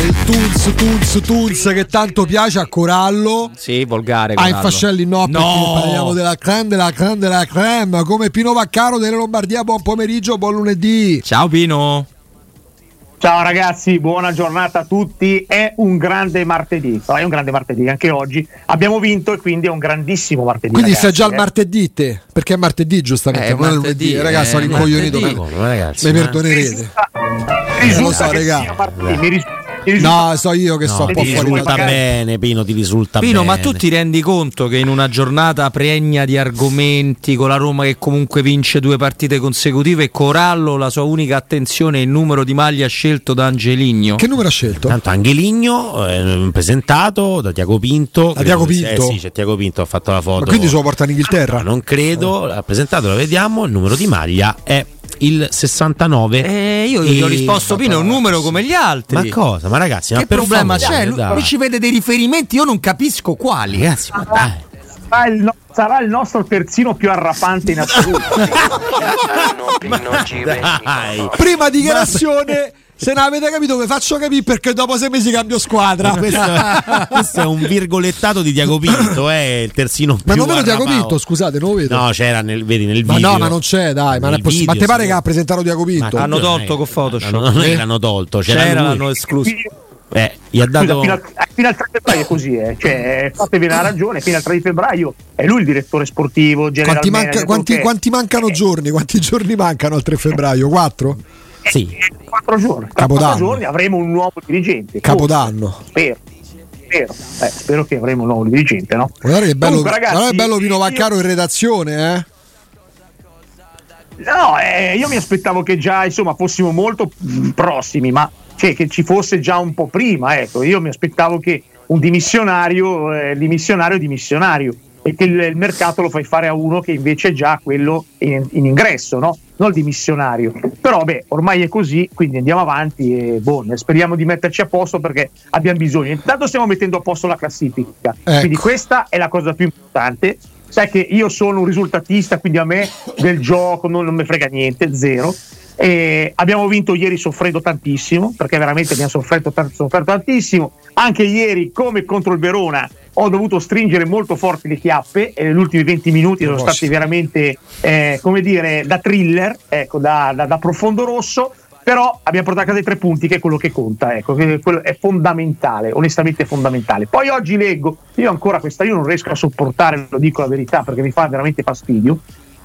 il Tunz, Tunz, Tunz che tanto piace a Corallo. Sì, volgare. Ah, in Corallo. Fascelli no, perché No. parliamo della creme, della creme, della creme. Come Pino Vaccaro delle Lombardia, buon pomeriggio, buon lunedì. Ciao Pino. Ciao ragazzi, buona giornata a tutti. È un grande martedì, è un grande martedì anche oggi. Abbiamo vinto e quindi è un grandissimo martedì. Quindi ragazzi, già il eh. martedì te, perché è martedì giustamente, Eh, non è lunedì. Eh, ragazzi, sono eh, rincoglionito. ragazzi, mi ma- perdonerete. Risulta lo so, che regà. sia martedì, mi risulta- No, so io che sto No, un po' ti fuori magari- bene, Pino, ti risulta Pino, bene. ma tu ti rendi conto che in una giornata pregna di argomenti, con la Roma che comunque vince due partite consecutive, Corallo la sua unica attenzione è il numero di maglia scelto da Angeligno? Che numero ha scelto? Tanto Angeligno eh, presentato da Tiago Pinto. Da Tiago Pinto? Eh sì, c'è Tiago Pinto, ha fatto la foto. Ma quindi se lo porta in Inghilterra? No, non credo, l'ha presentato, lo vediamo, il numero di maglia è il 69. Eh, io gli ho risposto, Pino, è un numero come gli altri. Ma cosa? Ma ragazzi, ma Che per problema c'è? Lui, lui ci vede dei riferimenti, io non capisco quali. Ragazzi, ma dai. sarà, il no- sarà il nostro terzino più arrapante in assoluto. Prima dichiarazione, se non avete capito, vi faccio capire perché dopo sei mesi cambio squadra. Questo, questo è un virgolettato di Tiago Pinto, è il terzino Ma più non vedo Diaco arrapao. Pinto, scusate, non lo vedo. No, c'era nel, vedi nel ma video. no, ma non c'è, dai. Ma, non è Nel possi- ma video, te pare sì. che ha presentato Diaco Pinto? Ma Hanno tolto eh, con Photoshop. No, non è Eh? che l'hanno tolto, c'era, C'era, l'hanno escluso. Eh, gli ha Scusa, dato fino, al, fino al 3 febbraio è così, eh. cioè, fatevi la ragione, fino al 3 di febbraio è lui il direttore sportivo, Quanti, manca- manager, quanti- quanti mancano giorni? Quanti giorni mancano al 3 febbraio? 4? Sì. Quattro giorni. Quattro giorni avremo un nuovo dirigente. Capodanno. Spero. Spero. Eh, spero che avremo un nuovo dirigente, no? Guardate che bello, Comunque, ragazzi, guardate bello Pino Vaccaro in redazione, eh? No, eh, io mi aspettavo che già insomma fossimo molto prossimi, ma cioè, che ci fosse già un po' prima. Ecco, io mi aspettavo che un dimissionario, eh, dimissionario, dimissionario, e che il, il mercato lo fai fare a uno che invece è già quello in, in ingresso, no? Non il dimissionario. Però, beh, ormai è così, quindi andiamo avanti e boh, speriamo di metterci a posto perché abbiamo bisogno. Intanto stiamo mettendo a posto la classifica, Ecco. quindi questa è la cosa più importante. Sai che io sono un risultatista, quindi a me del gioco non, non mi frega niente, zero. E abbiamo vinto ieri soffrendo tantissimo, perché veramente abbiamo sofferto, tan- sofferto tantissimo. Anche ieri, come contro il Verona, ho dovuto stringere molto forti le chiappe e negli ultimi 20 minuti sono stati veramente, eh, come dire, da thriller, ecco, da, da- da profondo rosso. Però abbiamo portato a casa i tre punti, che è quello che conta, ecco, che è fondamentale, onestamente fondamentale. Poi oggi leggo, io ancora questa, io non riesco a sopportare, lo dico la verità, perché mi fa veramente fastidio,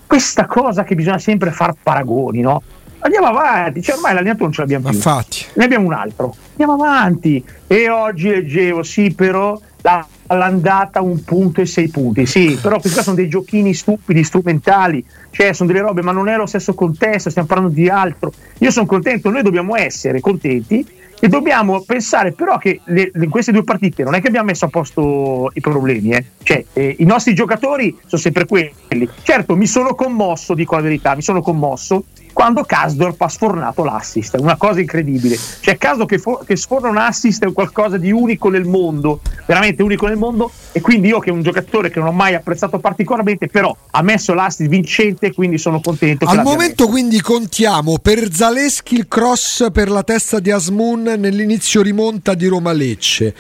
questa cosa che bisogna sempre far paragoni, no? Andiamo avanti, cioè ormai l'allenatore non ce l'abbiamo più. infatti. Ne abbiamo un altro. Andiamo avanti. E oggi leggevo, sì, però la- l'andata un punto e sei punti. Sì, però questi qua sono dei giochini stupidi, strumentali, cioè sono delle robe, ma non è lo stesso contesto, stiamo parlando di altro. Io sono contento, noi dobbiamo essere contenti e dobbiamo pensare però che in queste due partite non è che abbiamo messo a posto i problemi, eh. Cioè, eh, i nostri giocatori sono sempre quelli. Certo, mi sono commosso, dico la verità, mi sono commosso quando Kasdorp ha sfornato l'assist, è una cosa incredibile. Cioè, caso che, fo- che sforna un assist è qualcosa di unico nel mondo, veramente unico nel mondo. E quindi io, che è un giocatore che non ho mai apprezzato particolarmente, però ha messo l'assist vincente, quindi sono contento. Al momento quindi contiamo per Zaleschi il cross per la testa di Asmun nell'inizio rimonta di Roma-Lecce.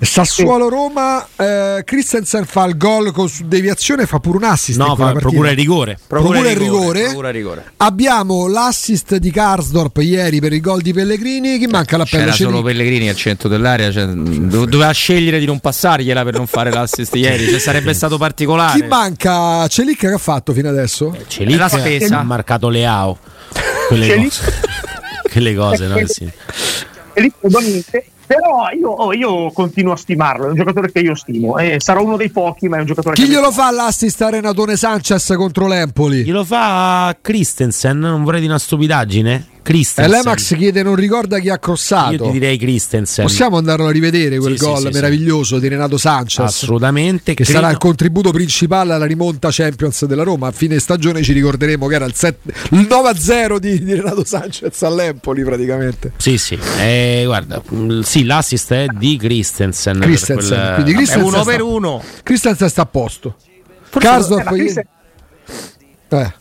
Sassuolo-Roma, eh, Christensen fa il gol con su deviazione, fa pure un assist. No, fa, procura il rigore. Procura il rigore. Procura il rigore. Abbiamo l'assist di Karsdorp ieri per il gol di Pellegrini. Chi manca l'appello? C'era solo? Pellegrini al centro dell'area, cioè, do- doveva scegliere di non passargliela per non fare l'assist ieri, cioè, sarebbe stato particolare. Chi manca? Celic che ha fatto fino adesso? Celic La spesa. ha marcato Leao. Quelle Celic- cose. Quelle cose, no? Sì. E. Però io, oh, io continuo a stimarlo, è un giocatore che io stimo. Eh, sarà uno dei pochi, ma è un giocatore Chi che glielo fa l'assist a Renatone Sanchez contro l'Empoli? Glielo fa Christensen, non vorrei di una stupidaggine. E Christensen. l'Emax chiede non ricorda chi ha crossato. Io ti direi Christensen. Possiamo andarlo a rivedere quel Sì, sì, gol sì, sì. meraviglioso di Renato Sanchez? Assolutamente. Che Credo- sarà il contributo principale alla rimonta Champions della Roma. A fine stagione ci ricorderemo che era il, set- il 9-0 di, di Renato Sanchez all'Empoli praticamente. Sì, sì. Eh, guarda, mm, sì, l'assist è di Christensen. per Christensen, quel- quindi Christensen uno sta- per uno. Christensen sta a posto. Forse- ieri- Christen- eh,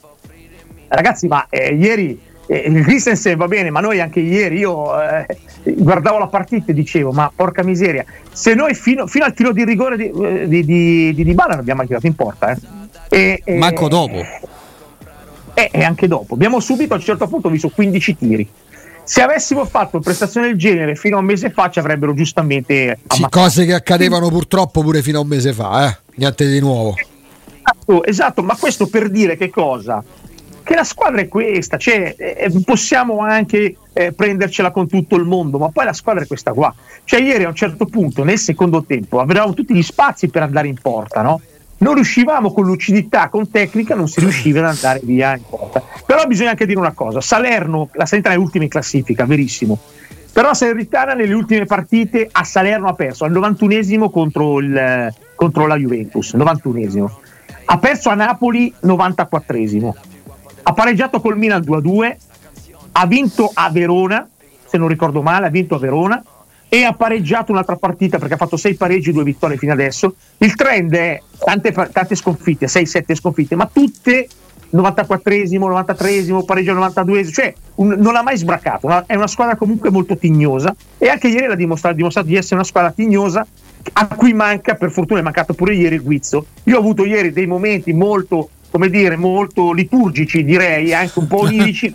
Ragazzi, ma eh, ieri il Christensen va bene, ma noi anche ieri io eh, guardavo la partita e dicevo: Ma porca miseria, se noi fino, fino al tiro di rigore di, di, di, di, di Bala non abbiamo tirato in porta, eh. E, Manco dopo. E, e anche dopo. Abbiamo subito a un certo punto visto 15 tiri. Se avessimo fatto prestazioni del genere fino a un mese fa, ci avrebbero giustamente. Sì, cose che accadevano purtroppo pure fino a un mese fa, eh? niente di nuovo. Esatto, esatto, ma questo per dire che cosa? Che la squadra è questa, cioè, eh, possiamo anche eh, prendercela con tutto il mondo, ma poi la squadra è questa qua. Cioè, ieri a un certo punto, nel secondo tempo, avevamo tutti gli spazi per andare in porta, no? non riuscivamo con lucidità, con tecnica, non si riusciva ad andare via in porta. Però bisogna anche dire una cosa: Salerno, la Salernitana è ultima in classifica, verissimo. Però Salernitana nelle ultime partite a Salerno ha perso al 91esimo contro, il, contro la Juventus, 91esimo. Ha perso a Napoli 94esimo. Ha pareggiato col Milan 2-2, ha vinto a Verona, se non ricordo male, ha vinto a Verona e ha pareggiato un'altra partita perché ha fatto 6 pareggi e 2 vittorie fino adesso. Il trend è tante, tante sconfitte, 6-7 sconfitte, ma tutte 94esimo, 93esimo, pareggio 92esimo, cioè un, non ha mai sbraccato, una, è una squadra comunque molto tignosa e anche ieri l'ha dimostrato, dimostrato di essere una squadra tignosa a cui manca, per fortuna è mancato pure ieri il Guizzo. Io ho avuto ieri dei momenti molto, come dire, molto liturgici, direi, anche un po' onirici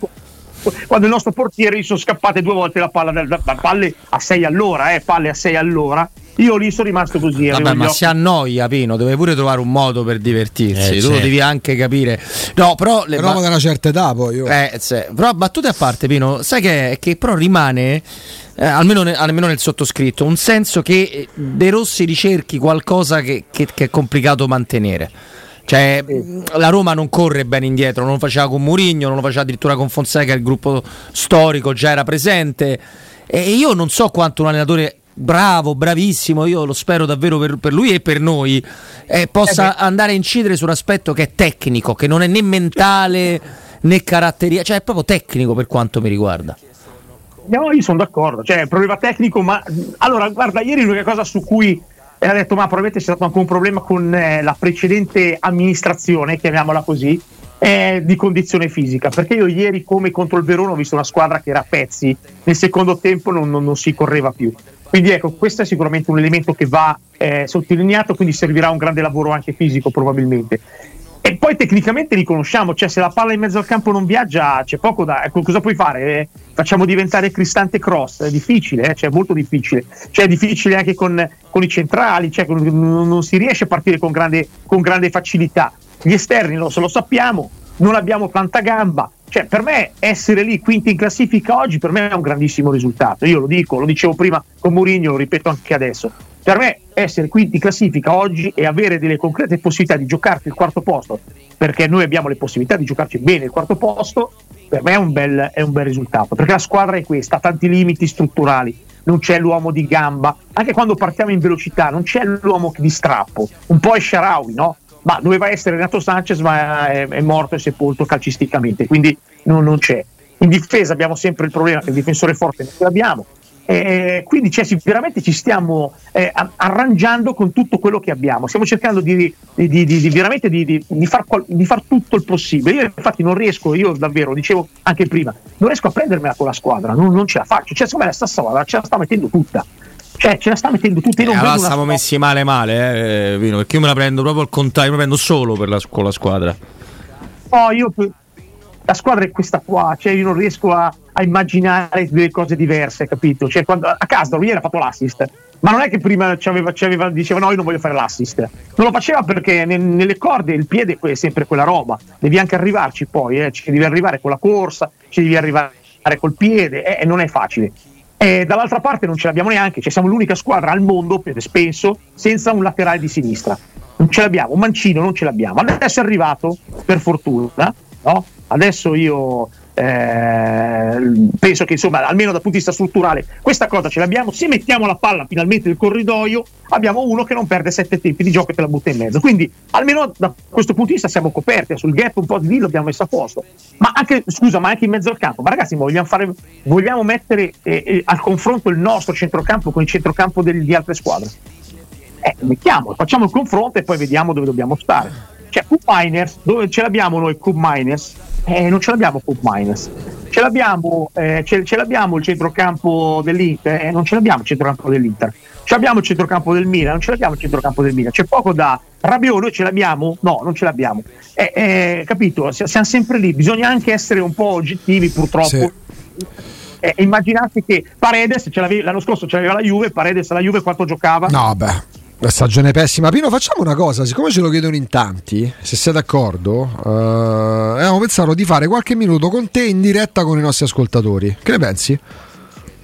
quando il nostro portiere gli sono scappate due volte la palla da, da, da palle a 6 all'ora, eh, palle a 6 all'ora. Io lì sono rimasto così. Vabbè, ma si annoia Pino, deve pure trovare un modo per divertirsi. Eh, tu certo. devi anche capire. No, però le però ba- da una certa età poi. Io. Eh, sì. Però battute a parte, Pino, sai che, che però rimane. Eh, almeno, ne, almeno, nel sottoscritto, un senso che eh, De Rossi ricerchi qualcosa che, che, che è complicato mantenere. Cioè, la Roma non corre bene indietro, non lo faceva con Murigno, non lo faceva addirittura con Fonseca, il gruppo storico già era presente. E io non so quanto un allenatore bravo, bravissimo, io lo spero davvero per, per lui e per noi, eh, possa eh andare a incidere su un aspetto che è tecnico, che non è né mentale né caratteriale, cioè è proprio tecnico per quanto mi riguarda. No, io sono d'accordo, cioè problema tecnico, ma allora guarda, ieri l'unica cosa su cui e ha detto ma probabilmente c'è stato anche un problema con eh, la precedente amministrazione, chiamiamola così, eh, di condizione fisica, perché io ieri come contro il Verona ho visto una squadra che era a pezzi, nel secondo tempo non, non, non si correva più. Quindi ecco, questo è sicuramente un elemento che va eh, sottolineato, quindi servirà un grande lavoro anche fisico probabilmente. E poi tecnicamente riconosciamo, cioè se la palla in mezzo al campo non viaggia c'è poco da... Ecco, cosa puoi fare? Eh, facciamo diventare Cristante Cross, è difficile, eh? cioè molto difficile. Cioè è difficile anche con, con i centrali, cioè con, non si riesce a partire con grande, con grande facilità. Gli esterni lo, lo sappiamo, non abbiamo tanta gamba. Cioè, per me essere lì quinti in classifica oggi per me è un grandissimo risultato. Io lo dico, lo dicevo prima con Mourinho, lo ripeto anche adesso. Per me essere quinti in classifica oggi e avere delle concrete possibilità di giocarti il quarto posto, perché noi abbiamo le possibilità di giocarci bene il quarto posto, per me è un bel, è un bel risultato. Perché la squadra è questa, ha tanti limiti strutturali, non c'è l'uomo di gamba, anche quando partiamo in velocità non c'è l'uomo di strappo, un po' è Sharawi, no? Ma doveva essere Renato Sanchez, ma è, è morto e sepolto calcisticamente, quindi non, non, c'è. In difesa abbiamo sempre il problema che il difensore forte non ce l'abbiamo, eh, quindi cioè, veramente ci stiamo eh, arrangiando con tutto quello che abbiamo. Stiamo cercando di, di, di, di veramente di, far, far, tutto il possibile. Io infatti non riesco, io davvero, dicevo anche prima, non riesco a prendermela con la squadra, non, non ce la faccio. Cioè, secondo me la stessa squadra ce la sta mettendo tutta. Cioè, ce la sta mettendo tutta. Io eh, allora stiamo squadra. messi male male, eh, Vino, perché io me la prendo proprio al contrario, me la prendo solo la, con la squadra. No, io la squadra è questa qua, cioè io non riesco a, a immaginare delle cose diverse, capito? Cioè, quando, a Casdor ieri ha fatto l'assist, ma non è che prima c'aveva, c'aveva, diceva no, io non voglio fare l'assist. Non lo faceva perché nel, nelle corde il piede è sempre quella roba, devi anche arrivarci poi, eh, ci devi arrivare con la corsa, ci devi arrivare col piede, eh, e non è facile. E dall'altra parte non ce l'abbiamo neanche, cioè siamo l'unica squadra al mondo, penso, senza un laterale di sinistra. Non ce l'abbiamo, un mancino non ce l'abbiamo. Adesso è arrivato, per fortuna, no? Adesso io eh, penso che insomma almeno dal punto di vista strutturale questa cosa ce l'abbiamo. Se mettiamo la palla finalmente nel corridoio abbiamo uno che non perde sette tempi di gioco e te la butta in mezzo. Quindi almeno da questo punto di vista siamo coperti. Sul gap un po' di lì l'abbiamo messo a posto. Ma anche scusa ma anche in mezzo al campo. Ma ragazzi vogliamo, fare, vogliamo mettere eh, eh, al confronto il nostro centrocampo con il centrocampo del, di altre squadre? Eh, mettiamo facciamo il confronto e poi vediamo dove dobbiamo stare. Cioè Coop Miners dove ce l'abbiamo noi Coop Miners eh, non ce l'abbiamo Coop Miners. ce l'abbiamo, eh, ce, ce l'abbiamo il centrocampo dell'Inter, eh, non ce l'abbiamo il centrocampo dell'Inter, ce l'abbiamo il centrocampo del Milan, non ce l'abbiamo il centrocampo del Milan, c'è poco da Rabiot, noi ce l'abbiamo? No, non ce l'abbiamo. Eh, eh, capito? Siamo sempre lì, bisogna anche essere un po' oggettivi purtroppo. Sì. Eh, immaginate che Paredes l'anno scorso ce l'aveva la Juve, Paredes la Juve quanto giocava? No, beh. La stagione pessima. Pino, facciamo una cosa, siccome ce lo chiedono in tanti, se sei d'accordo, abbiamo pensato di fare qualche minuto con te in diretta con i nostri ascoltatori. Che ne pensi?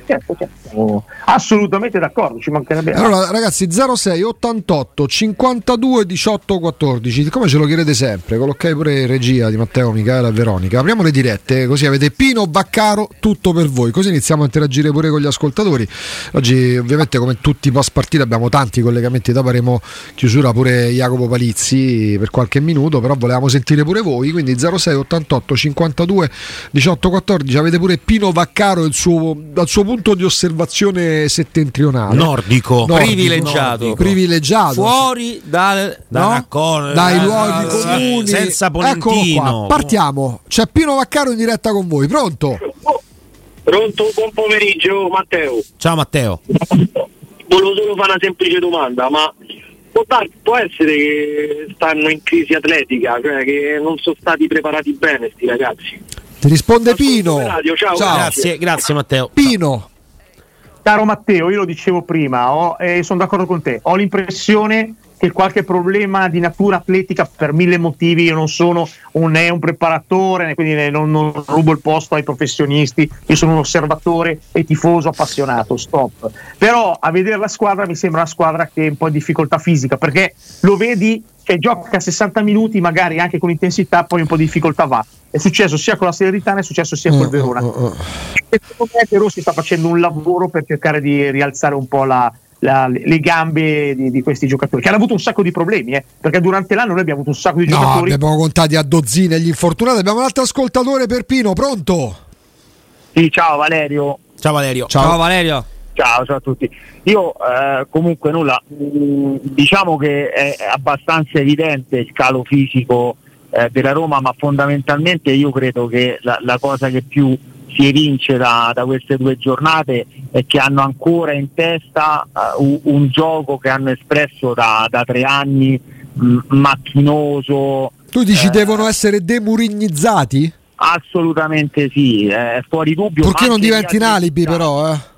Certo, certo. assolutamente d'accordo, ci mancherebbe. Allora, ragazzi, 06 88 52 18 14. Come ce lo chiedete sempre, con l'ok pure regia di Matteo, Michaela e Veronica. Apriamo le dirette, così avete Pino Baccaro, tutto per voi. Così iniziamo a interagire pure con gli ascoltatori. Oggi, ovviamente, come tutti i post partita, abbiamo tanti collegamenti. Dopo faremo chiusura pure Jacopo Palizzi per qualche minuto. Però volevamo sentire pure voi. Quindi 06 88 52 18 14. Avete pure Pino Baccaro il suo, dal suo punto punto di osservazione settentrionale. Nordico. Nordico privilegiato. Nordico. Privilegiato. Fuori dal, da no? raccon- dai da, luoghi da, comuni. Senza Polentino. Partiamo. C'è Pino Vaccaro in diretta con voi. Pronto? Pronto, buon pomeriggio Matteo. Ciao Matteo. Volevo solo fare una semplice domanda, ma può, dar, può essere che stanno in crisi atletica, cioè che non sono stati preparati bene sti ragazzi? Ti risponde Pino. Radio, ciao, ciao. Grazie, grazie Matteo. Pino. Caro Matteo, io lo dicevo prima ho, e sono d'accordo con te, ho l'impressione che qualche problema di natura atletica per mille motivi, io non sono un, un preparatore, quindi non, non, rubo il posto ai professionisti, io sono un osservatore e tifoso appassionato, stop. Però a vedere la squadra mi sembra una squadra che è un po' in difficoltà fisica, perché lo vedi che gioca 60 minuti, magari anche con intensità, poi un po' di difficoltà va. È successo sia con la Serenitana, è successo sia col mm, Verona. Uh, uh. E secondo me De Rossi sta facendo un lavoro per cercare di rialzare un po' la, la, le gambe di, di, questi giocatori che hanno avuto un sacco di problemi eh, perché durante l'anno noi abbiamo avuto un sacco di no, giocatori. abbiamo contati a dozzine gli infortunati. Abbiamo un altro ascoltatore per Pino pronto? Sì ciao Valerio. Ciao Valerio. Ciao, ciao Valerio. Ciao, ciao a tutti. Io eh, comunque nulla, mh, mm, diciamo che è abbastanza evidente il calo fisico eh, della Roma, ma fondamentalmente io credo che la, la cosa che più si evince da, da, queste due giornate è che hanno ancora in testa uh, un, un, gioco che hanno espresso da, da tre anni, mh, macchinoso. Tu dici eh, devono essere demurignizzati? Assolutamente sì, è fuori dubbio. Perché non diventi in alibi però? Eh?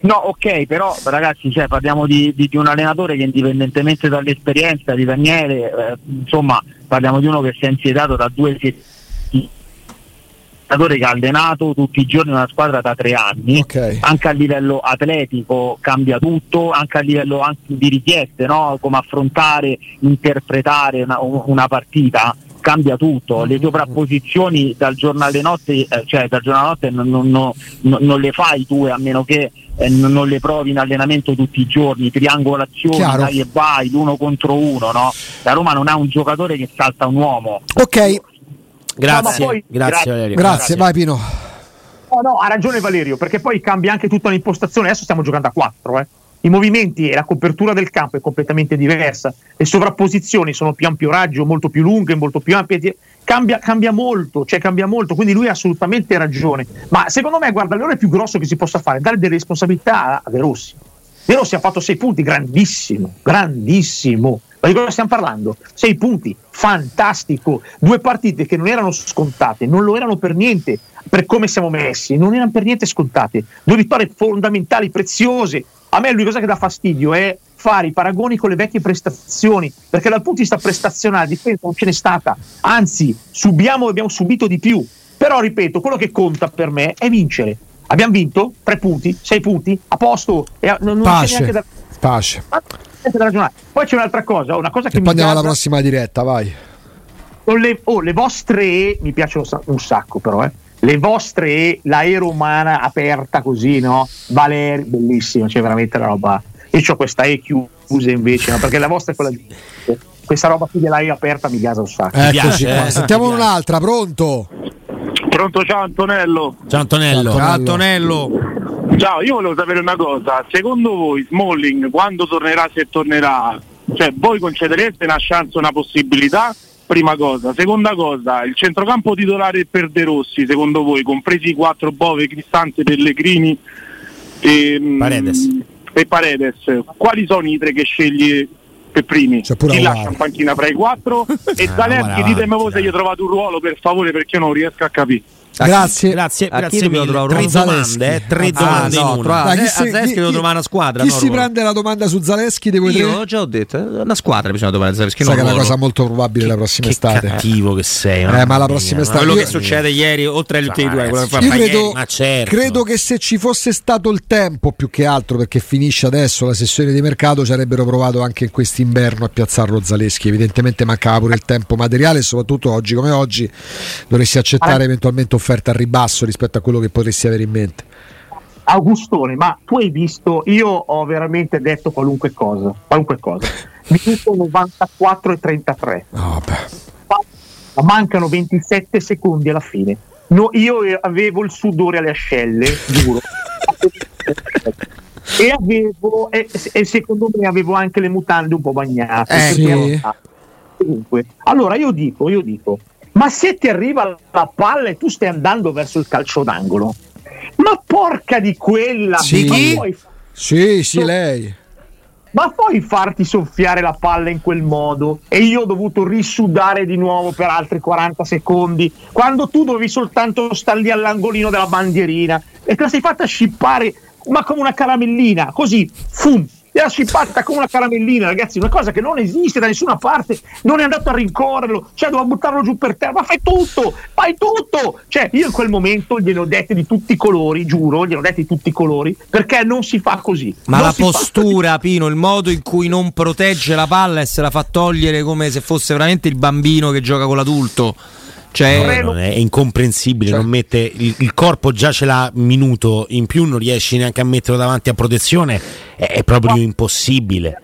No, ok, però ragazzi, cioè, parliamo di, di, di, un allenatore che indipendentemente dall'esperienza di Daniele, eh, insomma, parliamo di uno che si è insietato da due settimane che ha allenato tutti i giorni una squadra da tre anni, okay. anche a livello atletico cambia tutto, anche a livello anche di richieste, no? come affrontare, interpretare una, una partita cambia tutto, le sovrapposizioni dal giorno alle notte, eh, cioè dal giorno alla notte non, non, non, non, le fai tu a meno che eh, non le provi in allenamento tutti i giorni, triangolazioni, Chiaro. dai e vai, l'uno contro uno, no? La Roma non ha un giocatore che salta un uomo. Ok, grazie, no, poi, grazie, grazie, grazie, vai Pino. No, no, ha ragione Valerio, perché poi cambia anche tutta l'impostazione, adesso stiamo giocando a 4, eh i movimenti e la copertura del campo è completamente diversa, le sovrapposizioni sono più ampio raggio, molto più lunghe, molto più ampie, cambia, cambia molto, cioè cambia molto, quindi lui ha assolutamente ragione. Ma secondo me, guarda, l'errore più grosso che si possa fare è dare delle responsabilità a De Rossi. De Rossi ha fatto sei punti, grandissimo, grandissimo. Ma di cosa stiamo parlando? Sei punti, fantastico. Due partite che non erano scontate, non lo erano per niente per come siamo messi, non erano per niente scontate. Due vittorie fondamentali, preziose, a me l'unica cosa che dà fastidio è fare i paragoni con le vecchie prestazioni, perché dal punto di vista prestazionale difesa non ce n'è stata, anzi subiamo, abbiamo subito di più. Però ripeto, quello che conta per me è vincere. Abbiamo vinto tre punti, sei punti, a posto, e non, non c'è neanche da, pace. ragionare. Poi c'è un'altra cosa, una cosa che e mi poi andiamo alla prossima diretta, vai. Le, oh, le vostre mi piacciono un sacco però, eh le vostre, l'aereo umana aperta così, no? Valeri, bellissimo, c'è veramente la roba. Io ho questa E chiusa invece, no? perché la vostra è quella di. Questa roba qui dell'E aperta mi gasa un sacco. Eccoci qua. Eh, Sentiamo un'altra, pronto? Pronto, ciao Antonello. Ciao Antonello. Ciao Antonello. Ciao, io volevo sapere una cosa. Secondo voi Smalling quando tornerà, se tornerà, cioè voi concedereste una chance, una possibilità? prima cosa. Seconda cosa, il centrocampo titolare per De Rossi, secondo voi, compresi i quattro Bove, Cristante, Pellegrini e mm, Paredes. e Paredes, quali sono i tre che scegli per primi? C'è pure Chi lascia in panchina fra i quattro? e Ah, Zaleschi, ditemi voi se gli trovate un ruolo per favore perché io non riesco a capire. Grazie. Grazie, A chi grazie mille. Tre un Zaleschi? domande, eh, tre Ah, domande no, in una. Eh, a Zaleschi devo trovare una squadra, Chi no, si ruolo. prende la domanda su Zaleschi tre? Io già ho detto, eh, una squadra bisogna trovare Zaleschi, Sai che è una cosa molto probabile la prossima Che estate. cattivo che sei. Eh, ma la mia, prossima ma- estate- quello Io- che succede ieri, oltre agli ultimi due, quello che fa credo, certo. credo che se ci fosse stato il tempo più che altro, perché finisce adesso la sessione di mercato, ci avrebbero provato anche in quest'inverno a piazzarlo Zaleschi. Evidentemente mancava pure il tempo materiale e soprattutto oggi come oggi dovresti accettare eventualmente offerte a ribasso rispetto a quello che potresti avere in mente. Augustone, ma tu hai visto, io ho veramente detto qualunque cosa, qualunque cosa. Minuto 94 e 33. No, vabbè. Ma mancano 27 secondi alla fine. No, io avevo il sudore alle ascelle, giuro. e avevo, e, e secondo me avevo anche le mutande un po' bagnate. Eh, sì. Comunque, allora io dico, io dico, ma se ti arriva la palla e tu stai andando verso il calcio d'angolo, ma porca di quella, Sì. ma puoi- Sì, sì, lei. ma puoi farti soffiare la palla in quel modo e io ho dovuto risudare di nuovo per altri 40 secondi quando tu dovevi soltanto stare lì all'angolino della bandierina e te la sei fatta scippare ma come una caramellina così fum te l'ha scippata come una caramellina ragazzi una cosa che non esiste da nessuna parte non è andato a rincorrerlo cioè doveva buttarlo giù per terra ma fai tutto fai tutto! Cioè io in quel momento gliene ho detti di tutti i colori giuro gliene ho detti di tutti i colori perché non si fa così. Ma Non la si postura, Pino, il modo in cui non protegge la palla e se la fa togliere come se fosse veramente il bambino che gioca con l'adulto. Cioè, No, non è, è incomprensibile, Cioè- non mette il, il corpo già ce l'ha minuto in più, non riesci neanche a metterlo davanti a protezione, è, è proprio impossibile.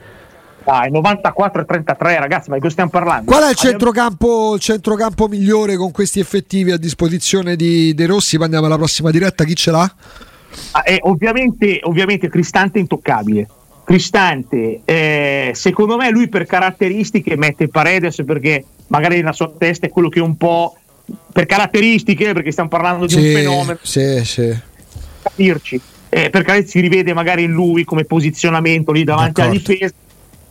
Dai, 94 e 33 ragazzi, ma di cosa stiamo parlando? Qual è il centrocampo, il centrocampo migliore con questi effettivi a disposizione di De Rossi? Poi Andiamo alla prossima diretta, chi ce l'ha? Ah, eh, ovviamente, ovviamente Cristante intoccabile. Cristante, eh, secondo me lui per caratteristiche mette Paredes perché magari nella sua testa è quello che un po' per caratteristiche, perché stiamo parlando di un fenomeno, sì, sì. capirci, eh, perché si rivede magari in lui come posizionamento lì davanti alla D'accordo. difesa.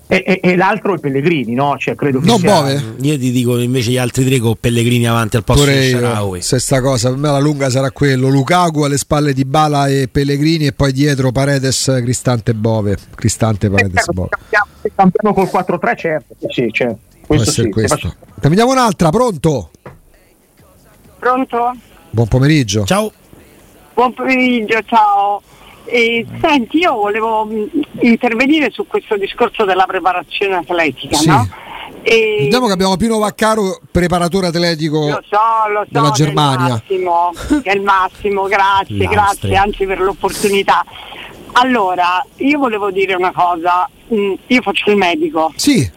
E, e- e l'altro è Pellegrini, no? Cioè, credo che No, sia- Bove? Io ti dico invece gli altri tre con Pellegrini avanti al posto Pure di. Sharawi. Se sta cosa per me la lunga sarà quello. Lukaku alle spalle di Bala e Pellegrini e poi dietro Paredes, Cristante Bove. Cristante, Eh, Paredes, certo, Bove. se campiamo- col 4-3, certo. Sì, certo. Può Questo essere sì. questo. Te vediamo un'altra, pronto? Pronto? Buon pomeriggio. Ciao. Buon pomeriggio, ciao. E, senti, io volevo mh, intervenire su questo discorso della preparazione atletica, Sì. no? E, Vediamo che abbiamo Pino Vaccaro, preparatore atletico lo so, lo so, della che è il Germania. massimo, è il massimo, grazie, L'Austria. grazie anzi per l'opportunità. Allora, io volevo dire una cosa, mh, io faccio il medico Sì,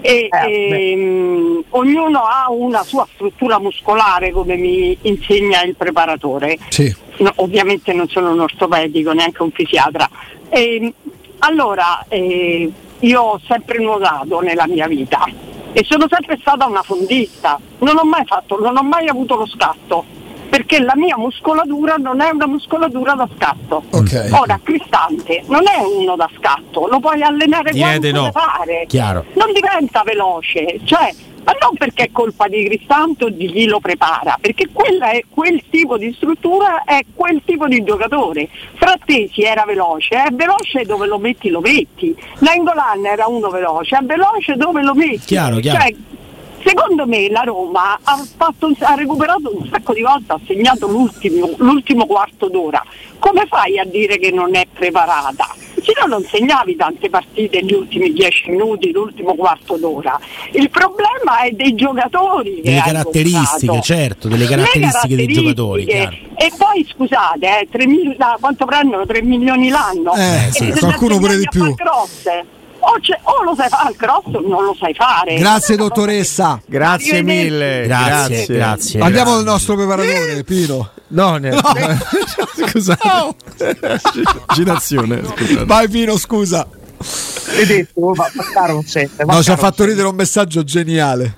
e, Eh, ehm, ognuno ha una sua struttura muscolare come mi insegna il preparatore. sì. No, ovviamente non sono un ortopedico, neanche un fisiatra. Ehm, allora, eh, io ho sempre nuotato nella mia vita e sono sempre stata una fondista, non ho mai fatto, non ho mai avuto lo scatto, perché la mia muscolatura non è una muscolatura da scatto. Ok. Ora, Cristante non è uno da scatto, lo puoi allenare Direi quanto no. pare Chiaro. non diventa veloce, cioè, ma non perché è colpa di Cristante o di chi lo prepara, perché quella è quel tipo di struttura, è quel tipo di giocatore. Frattesi era veloce, è veloce dove lo metti lo metti. Nangolan era uno veloce, è veloce dove lo metti. Chiaro, chiaro. Cioè, Secondo me la Roma ha, fatto ha recuperato un sacco di volte, ha segnato l'ultimo, l'ultimo quarto d'ora. Come fai a dire che non è preparata? Se no non segnavi tante partite gli ultimi dieci minuti, l'ultimo quarto d'ora. Il problema è dei giocatori. Delle caratteristiche, comprato. certo, delle Le caratteristiche dei giocatori, caratteristiche. E poi scusate, eh, 3 mil- quanto prendono? 3 milioni l'anno? Eh, sì, qualcuno pure di più. cross. O, c'è- o lo sai fare al cross o non lo sai fare. Grazie dottoressa. grazie mille. Grazie, grazie. Andiamo al nostro preparatore, Pino. No, ne- scusa. Citazione, scusate. Vai Pino, scusa. Hai detto, va a passare un set. No, ci ha fatto ridere un messaggio geniale.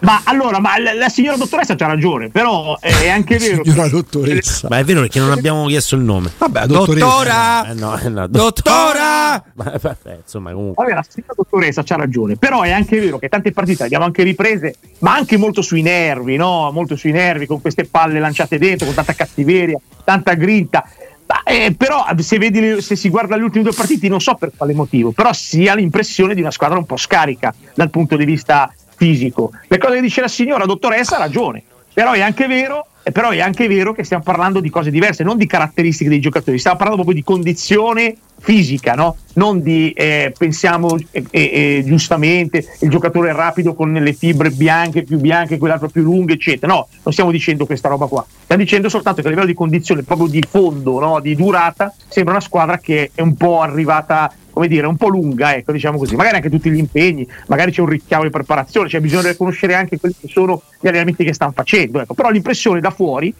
Ma allora, ma la, la signora dottoressa c'ha ragione, però è anche vero. Signora dottoressa. Ma è vero perché non abbiamo chiesto il nome. Vabbè, dottoressa. Dottora! Eh, no, eh, no, Dottora! Ma, vabbè, insomma, comunque. Vabbè, la signora dottoressa c'ha ragione, però è anche vero che tante partite abbiamo anche riprese, ma anche molto sui nervi, no? Molto sui nervi, con queste palle lanciate dentro, con tanta cattiveria, tanta grinta. Ma, eh, però se, vedi, se si guarda le ultime due partite, non so per quale motivo, però si ha l'impressione di una squadra un po' scarica dal punto di vista fisico. Le cose che dice la signora dottoressa ha ragione, però è anche vero. eh, Però è anche vero che stiamo parlando di cose diverse, non di caratteristiche dei giocatori, stiamo parlando proprio di condizione fisica, no? non di eh, pensiamo eh, eh, giustamente il giocatore rapido con le fibre bianche più bianche, quell'altro più lunghe, eccetera. No, non stiamo dicendo questa roba qua, stiamo dicendo soltanto che a livello di condizione, proprio di fondo, no? di durata, sembra una squadra che è un po' arrivata come dire, un po' lunga, ecco, diciamo così. Magari anche tutti gli impegni, magari c'è un richiamo di preparazione, c'è bisogno di riconoscere anche quelli che sono gli allenamenti che stanno facendo. Ecco. Però l'impressione da fuori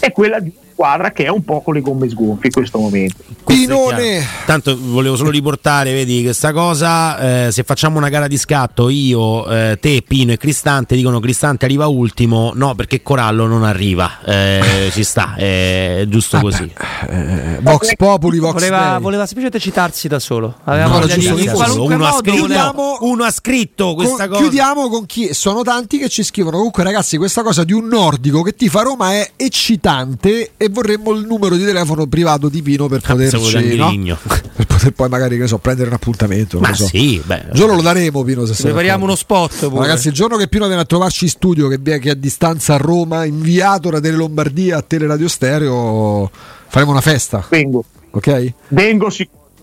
è quella di squadra che è un po' con le gomme sgonfie in questo momento. Pinone. Tanto volevo solo riportare, vedi, questa cosa. eh, se facciamo una gara di scatto, io, eh, te, Pino e Cristante dicono Cristante arriva ultimo. No, perché Corallo non arriva. Eh, ci sta, è giusto così. Eh, Vox Populi, Vox Voleva, voleva semplicemente citarsi da solo. Aveva No, voglia di, qualunque uno, ha scritto, voleva- uno ha scritto questa Con- cosa. Chiudiamo con chi sono tanti che ci scrivono. Comunque, ragazzi, questa cosa di un nordico che tifa Roma è eccitante e vorremmo il numero di telefono privato di Pino per di poterci no? Per poter poi magari che so, prendere un appuntamento. Ma so. sì, beh. Il giorno lo daremo, Pino. Se Prepariamo uno spot. Pure. Ragazzi, il giorno che Pino viene a trovarci in studio, che, vi- che è a distanza a Roma, inviato da Tele Lombardia a Teleradio Stereo, faremo una festa, Vengo, ok? vengo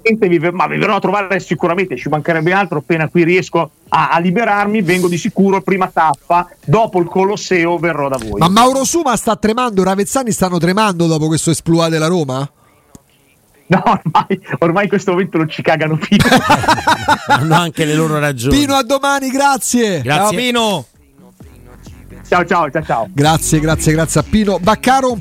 sicuramente, vi, ma vi verrò a trovare sicuramente, ci mancherebbe altro, appena qui riesco a, a liberarmi, vengo di sicuro, prima tappa, dopo il Colosseo verrò da voi. Ma Mauro Suma sta tremando, Ravezzani stanno tremando dopo questo esploit della Roma? No, ormai, ormai in questo momento non ci cagano più. Hanno anche le loro ragioni. Pino, a domani, grazie. Grazie. Ciao Pino. ciao ciao ciao ciao. Grazie, grazie, grazie a Pino. Baccaro